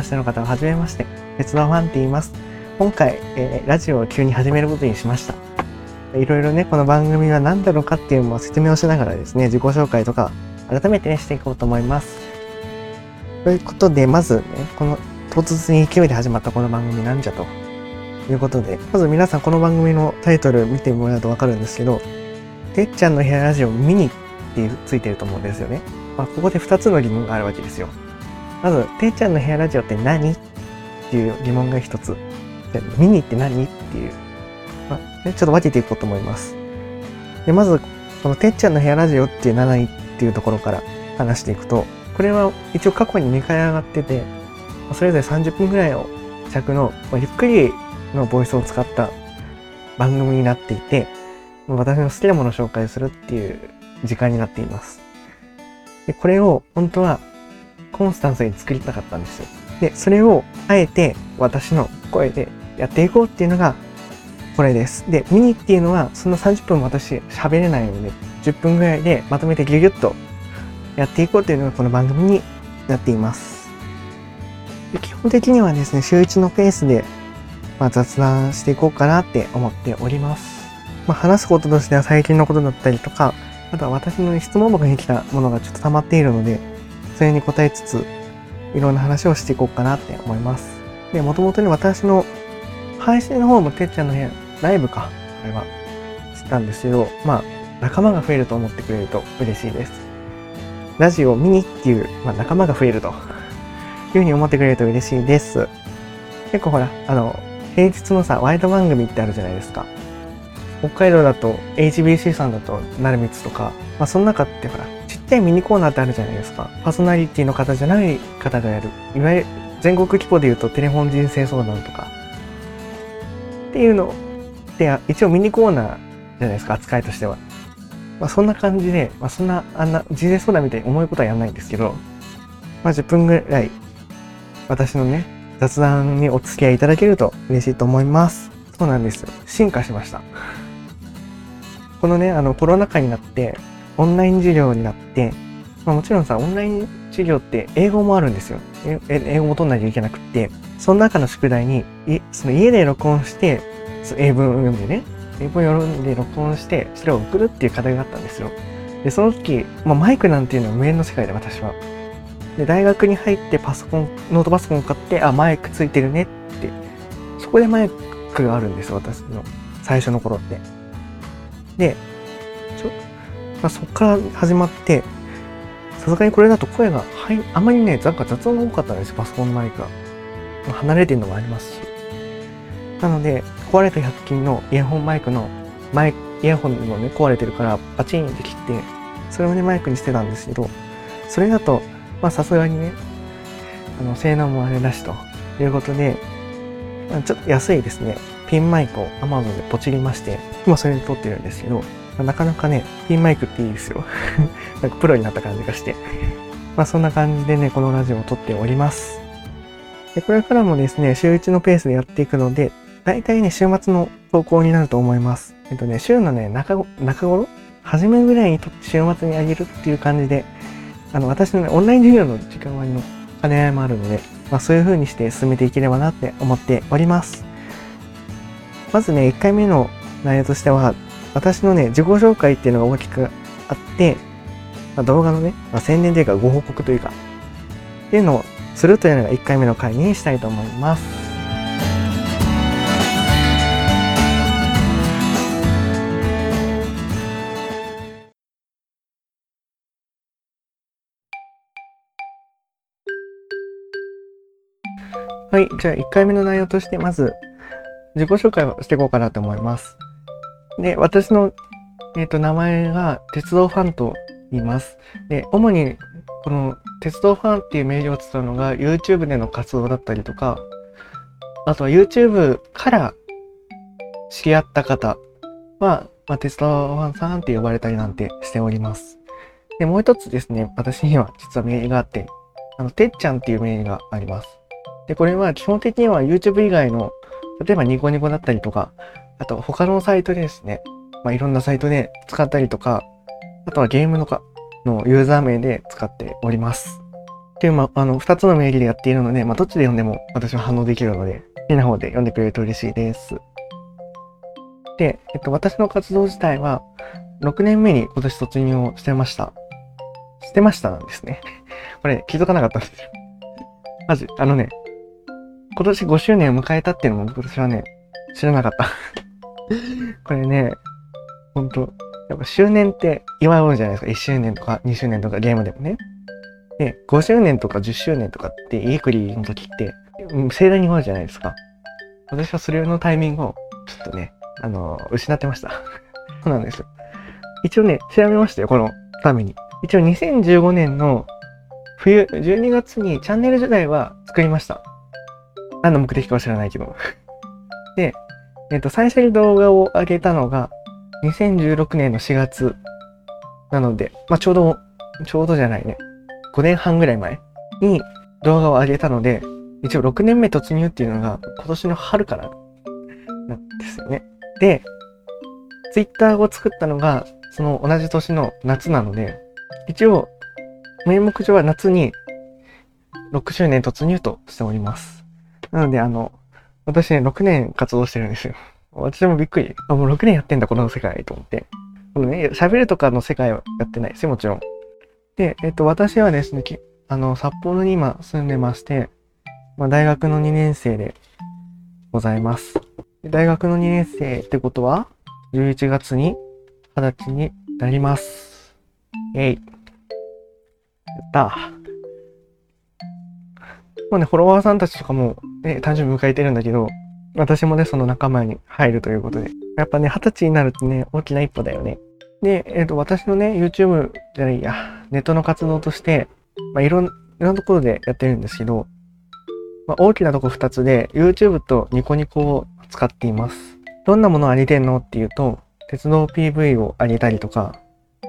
ましての方は、はじめまして。鉄道ファンって言います。今回、えー、ラジオを急に始めることにしました。いろいろね、この番組は何だろうかっていうのを説明をしながらですね、自己紹介とか、改めてね、していこうと思います。ということで、まずね、この唐突然勢いで始まったこの番組なんじゃということで、まず皆さんこの番組のタイトル見てもらうとわかるんですけど、てっちゃんの部屋ラジオミニってついてると思うんですよね。まあ、ここで2つの疑問があるわけですよ。まず、てっちゃんの部屋ラジオって何っていう疑問が1つ。でミニって何っていう、まあ、ちょっと分けていこうと思います。で、まず、このてっちゃんの部屋ラジオっていう何っていうところから話していくと、これは一応過去に2回上がってて、それぞれ30分ぐらいを尺のまあゆっくりのボイスを使った番組になっていて、私の好きなものを紹介するっていう時間になっています。で、これを本当はコンスタンスに作りたかったんですよ。で、それをあえて私の声でやっていこうっていうのがこれです。で、ミニっていうのはそんな30分私喋れないので、10分ぐらいでまとめてギュギュッとやっていこうっていうのがこの番組になっています。で基本的にはですね、週1のペースで、まあ、雑談していこうかなって思っております。まあ、話すこととしては最近のことだったりとか、あとは私の質問箱に来たものがちょっと溜まっているので、それに答えつつ、いろんな話をしていこうかなって思います。で、もともとに私の配信の方もてっちゃんの部屋、ライブか、あれは、したんですけど、まあ、仲間が増えると思ってくれると嬉しいです。ラジオを見にっていう、まあ、仲間が増えるというふうに思ってくれると嬉しいです。結構ほら、あの、平日のさ、ワイド番組ってあるじゃないですか。北海道だと HBC さんだと成光とか、まあその中ってほら、っちゃいミニコーナーってあるじゃないですか。パーソナリティの方じゃない方がやる。いわゆる全国規模で言うとテレフォン人生相談とか。っていうので、一応ミニコーナーじゃないですか、扱いとしては。まあそんな感じで、まあそんな、あんな人生相談みたいに重いことはやらないんですけど、まあ10分ぐらい私のね、雑談にお付き合いいただけると嬉しいと思います。そうなんです。進化しました。このね、あの、コロナ禍になって、オンライン授業になって、まあ、もちろんさ、オンライン授業って英語もあるんですよ。英語も取んなきゃいけなくって、その中の宿題に、いその家で録音して、英文を読んでね、英文を読んで録音して、それを送るっていう課題があったんですよ。で、その時、まあ、マイクなんていうのは無縁の世界で私は。で、大学に入ってパソコン、ノートパソコンを買って、あ、マイクついてるねって、そこでマイクがあるんですよ、私の最初の頃って。で、まあ、そっから始まって、さすがにこれだと声が、はい、あまりね、なんか雑音が多かったんですよ、パソコンのマイクが。離れてるのもありますし。なので、壊れた100均のイヤホンマイクの、マイクイヤホンのね、壊れてるからパチンって切って、それをね、マイクにしてたんですけど、それだと、まあさすがにね、あの、性能もあれだしということで、ちょっと安いですね。ピンマイクを Amazon でポチりまして、今それで撮ってるんですけど、なかなかね、ピンマイクっていいですよ。なんかプロになった感じがして。まあそんな感じでね、このラジオを撮っております。で、これからもですね、週1のペースでやっていくので、だいたいね、週末の投稿になると思います。えっとね、週のね、中中頃？初めぐらいにと週末にあげるっていう感じで、あの、私のね、オンライン授業の時間割の兼ね合いもあるので、まあそういう風にして進めていければなって思っております。まずね、1回目の内容としては、私のね、自己紹介っていうのが大きくあって、まあ、動画のね、まあ、宣伝というかご報告というか、っていうのをするというのが1回目の回にしたいと思います。はい。じゃあ、1回目の内容として、まず、自己紹介をしていこうかなと思います。で、私の、えっ、ー、と、名前が鉄道ファンと言います。で、主に、この鉄道ファンっていう名義を使うのが YouTube での活動だったりとか、あとは YouTube から知り合った方は、まあ、鉄道ファンさんって呼ばれたりなんてしております。で、もう一つですね、私には実は名義があって、あの、てっちゃんっていう名義があります。で、これは基本的には YouTube 以外の例えばニコニコだったりとか、あと他のサイトでですね、まあ、いろんなサイトで使ったりとか、あとはゲームのかのユーザー名で使っております。っていう、まあ、あの、二つの名義でやっているので、まあ、どっちで読んでも私は反応できるので、好きな方で読んでくれると嬉しいです。で、えっと、私の活動自体は、6年目に今年卒業をしてました。してましたなんですね。これ気づかなかったんですよ。まず、あのね、今年5周年を迎えたっていうのも私はね、知らなかった。これね、ほんと、やっぱ周年って祝うじゃないですか。1周年とか2周年とかゲームでもね。で、5周年とか10周年とかって家くりの時って、盛大に祝うじゃないですか。私はそれのタイミングをちょっとね、あのー、失ってました。そうなんですよ。一応ね、調べましたよ、このために。一応2015年の冬、12月にチャンネル時代は作りました。何の目的かは知らないけど。で、えっ、ー、と、最初に動画を上げたのが2016年の4月なので、まあ、ちょうど、ちょうどじゃないね。5年半ぐらい前に動画を上げたので、一応6年目突入っていうのが今年の春からなんですよね。で、ツイッターを作ったのがその同じ年の夏なので、一応名目上は夏に6周年突入としております。なので、あの、私ね、6年活動してるんですよ。私もびっくり。あ、もう6年やってんだ、この世界と思って。このね、喋るとかの世界はやってないですよ、もちろん。で、えっと、私はですね、あの、札幌に今住んでまして、まあ、大学の2年生でございます。大学の2年生ってことは、11月に20歳になります。えい。やった。まあね、フォロワーさんたちとかも、ね、誕生日迎えてるんだけど、私もね、その仲間に入るということで。やっぱね、二十歳になるとね、大きな一歩だよね。で、えっ、ー、と、私のね、YouTube じゃないや、ネットの活動として、まあ、いろん、いろんなところでやってるんですけど、まあ、大きなとこ二つで、YouTube とニコニコを使っています。どんなものを上げてんのっていうと、鉄道 PV を上げたりとか、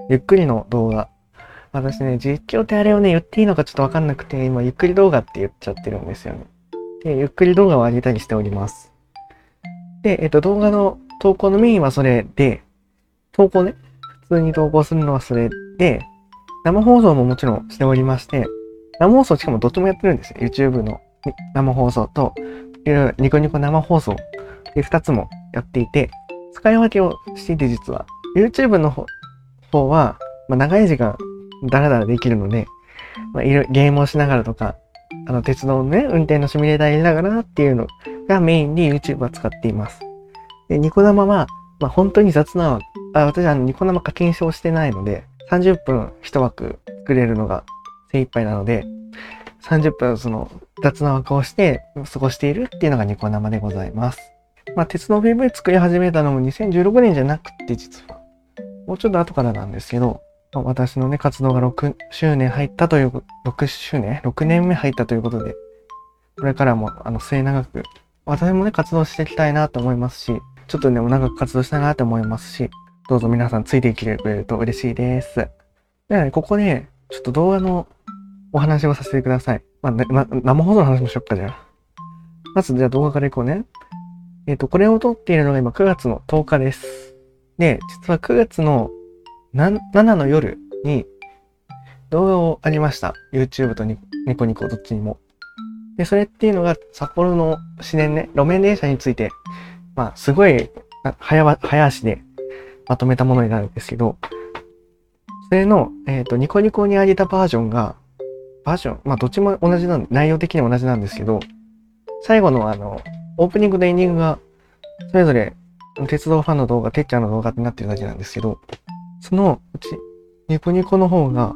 ゆっくりの動画。私ね、実況ってあれをね、言っていいのかちょっとわかんなくて、今、ゆっくり動画って言っちゃってるんですよね。で、ゆっくり動画を上げたりしております。で、えっと、動画の投稿のメインはそれで、投稿ね、普通に投稿するのはそれで、生放送ももちろんしておりまして、生放送しかもどっちもやってるんですよ。YouTube の生放送と、ニコニコ生放送で2つもやっていて、使い分けをしていて実は、YouTube の方は、まあ、長い時間ダラダラできるので、まあ、いろゲームをしながらとか、あの鉄道のね、運転のシミュレーター入れながらっていうのがメインで YouTube は使っています。で、ニコ生は、まあ、本当に雑な、あ私はニコ生課金証してないので、30分1枠作れるのが精一杯なので、30分その雑な枠をして過ごしているっていうのがニコ生でございます。まあ、鉄道 PV 作り始めたのも2016年じゃなくて実は、もうちょっと後からなんですけど、私のね、活動が6周年入ったという、6周年 ?6 年目入ったということで、これからも、あの、末永く私もね、活動していきたいなと思いますし、ちょっとね、長く活動したいなと思いますし、どうぞ皆さんついてきてくれると嬉しいです。ではね、ここで、ちょっと動画のお話をさせてください。まあ、ね、ま、生放送の話もしよっか、じゃあ。まず、じゃあ動画からいこうね。えっ、ー、と、これを撮っているのが今9月の10日です。で、実は9月の7の夜に動画をありました？YouTube とニコニコどっちにも。で、それっていうのが札幌の市電ね、路面電車について、まあ、すごい早早足でまとめたものになるんですけど、それの、えっ、ー、と、ニコニコに上げたバージョンが、バージョン、まあ、どっちも同じなん、内容的にも同じなんですけど、最後のあの、オープニングとエンディングが、それぞれ、鉄道ファンの動画、てっちゃんの動画ってなってるだけなんですけど、そのうち、ニコニコの方が、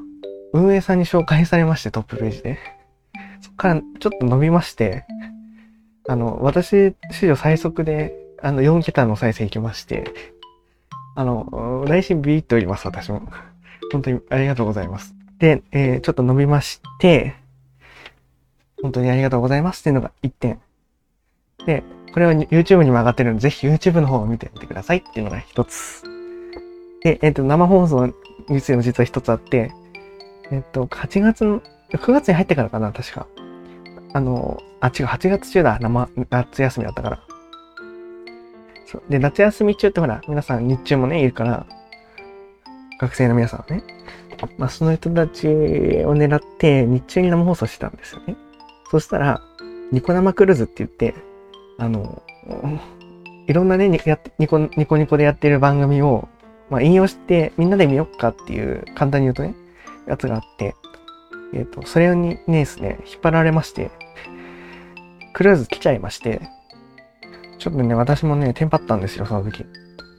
運営さんに紹介されまして、トップページで。そこからちょっと伸びまして、あの、私、史上最速で、あの、4桁の再生いきまして、あの、内心ビビっております、私も。本当にありがとうございます。で、えー、ちょっと伸びまして、本当にありがとうございますっていうのが1点。で、これは YouTube にも上がってるので、ぜひ YouTube の方を見てみてくださいっていうのが1つ。で、えっ、と、生放送についても実は1つあって、えっ、と、8月の、9月に入ってからかな、確か。あの、あ、違う、8月中だ。生、夏休みだったから。そう。で、夏休み中ってほら、皆さん日中もね、いるから、学生の皆さんはね。まあ、その人たちを狙って日中に生放送してたんですよね。そしたら、ニコ生クルーズって言って、あの、いろんなね、ニコニコニコでやってる番組を、まあ、引用してみんなで見よっかっていう、簡単に言うとね、やつがあって、えっ、ー、と、それにねですね、引っ張られまして、クルーズ来ちゃいまして、ちょっとね、私もね、テンパったんですよ、その時。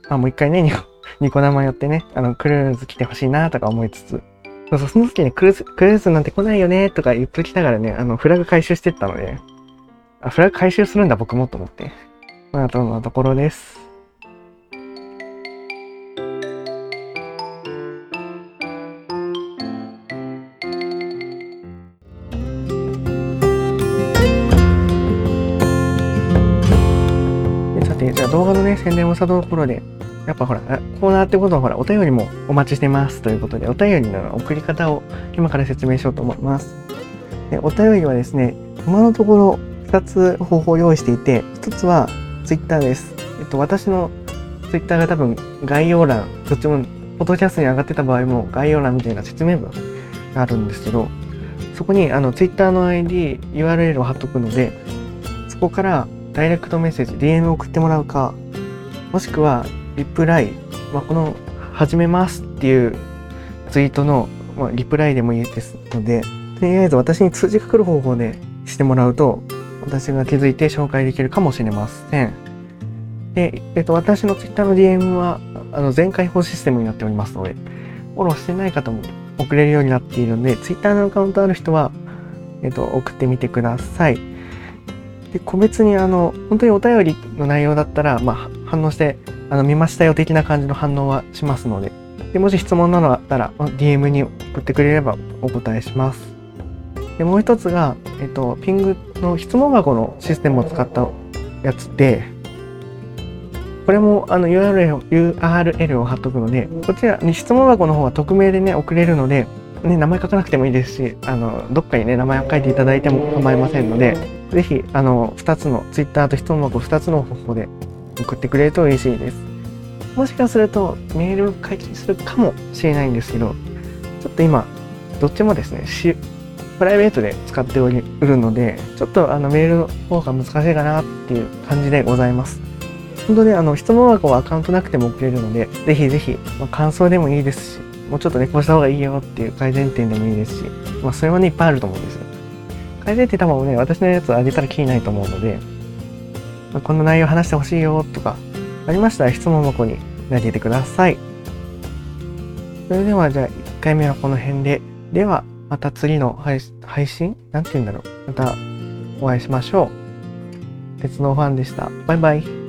まあ、もう一回ね、ニコ、ニコ生やってね、あの、クルーズ来てほしいなとか思いつつ、そうそう、その時ね、クルーズ、クルーズなんて来ないよねとか言っときながらね、あの、フラグ回収してったので、あ、フラグ回収するんだ僕もと思って。まあ、とのところです。宣伝をしたところで、やっぱほら、コーナーってことはほら、お便りもお待ちしてますということで、お便りの送り方を今から説明しようと思います。でお便りはですね、今のところ2つ方法を用意していて、1つはツイッターです。えっと、私のツイッターが多分概要欄、どっちも、フォトキャストに上がってた場合も概要欄みたいな説明文があるんですけど、そこにあのツイッターの ID、URL を貼っとくので、そこからダイレクトメッセージ、DM を送ってもらうか、もしくはリプライ、まあ、この始めますっていうツイートの、まあ、リプライでもいいですので、とりあえず私に通知が来る方法でしてもらうと、私が気づいて紹介できるかもしれません。で、えっと、私の Twitter の DM は、あの、全開放システムになっておりますので、フォローしてない方も送れるようになっているので、Twitter のアカウントある人は、えっと、送ってみてください。で、個別にあの、本当にお便りの内容だったら、まあ、反応して、あの、見ましたよ的な感じの反応はしますので、で、もし質問なのだったら、DM に送ってくれればお答えします。で、もう一つが、えっと、ピングの質問箱のシステムを使ったやつで、これもあの URL, URL を貼っとくので、こちらに質問箱の方は匿名でね、送れるので、ね、名前書かなくてもいいですし、あの、どっかにね、名前を書いていただいても構いませんので、ぜひ、あの、2つの、Twitter と質問箱2つの方法で送ってくれると嬉しいです。もしかすると、メールを解禁するかもしれないんですけど、ちょっと今、どっちもですね、プライベートで使っておるので、ちょっとあのメールの方が難しいかなっていう感じでございます。本当にあの質問箱はアカウントなくても送れるので、ぜひぜひ、まあ、感想でもいいですし、もうちょっとね、こうした方がいいよっていう改善点でもいいですし、まあ、それはね、いっぱいあると思うんですよ。改善点多分ね、私のやつあげたら気にないと思うので、ま、こんな内容話してほしいよとか、ありましたら質問箱に投げてください。それではじゃあ1回目はこの辺で。では、また次の配信？なんて言うんだろう。またお会いしましょう。鉄道ファンでした。バイバイ。